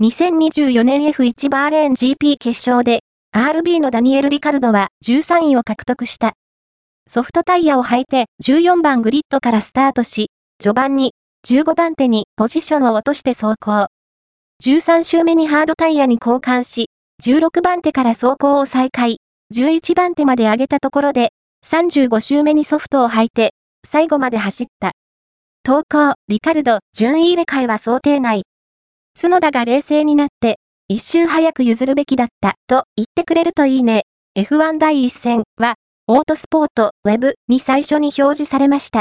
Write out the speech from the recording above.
2024年 F1 バーレーン GP 決勝で、RB のダニエル・リカルドは13位を獲得した。ソフトタイヤを履いて14番グリッドからスタートし、序盤に15番手にポジションを落として走行。13周目にハードタイヤに交換し、16番手から走行を再開、11番手まで上げたところで、35周目にソフトを履いて、最後まで走った。投稿、リカルド、順位入れ替えは想定内。角田が冷静になって、一周早く譲るべきだった、と言ってくれるといいね。F1 第一戦は、オートスポート、ウェブに最初に表示されました。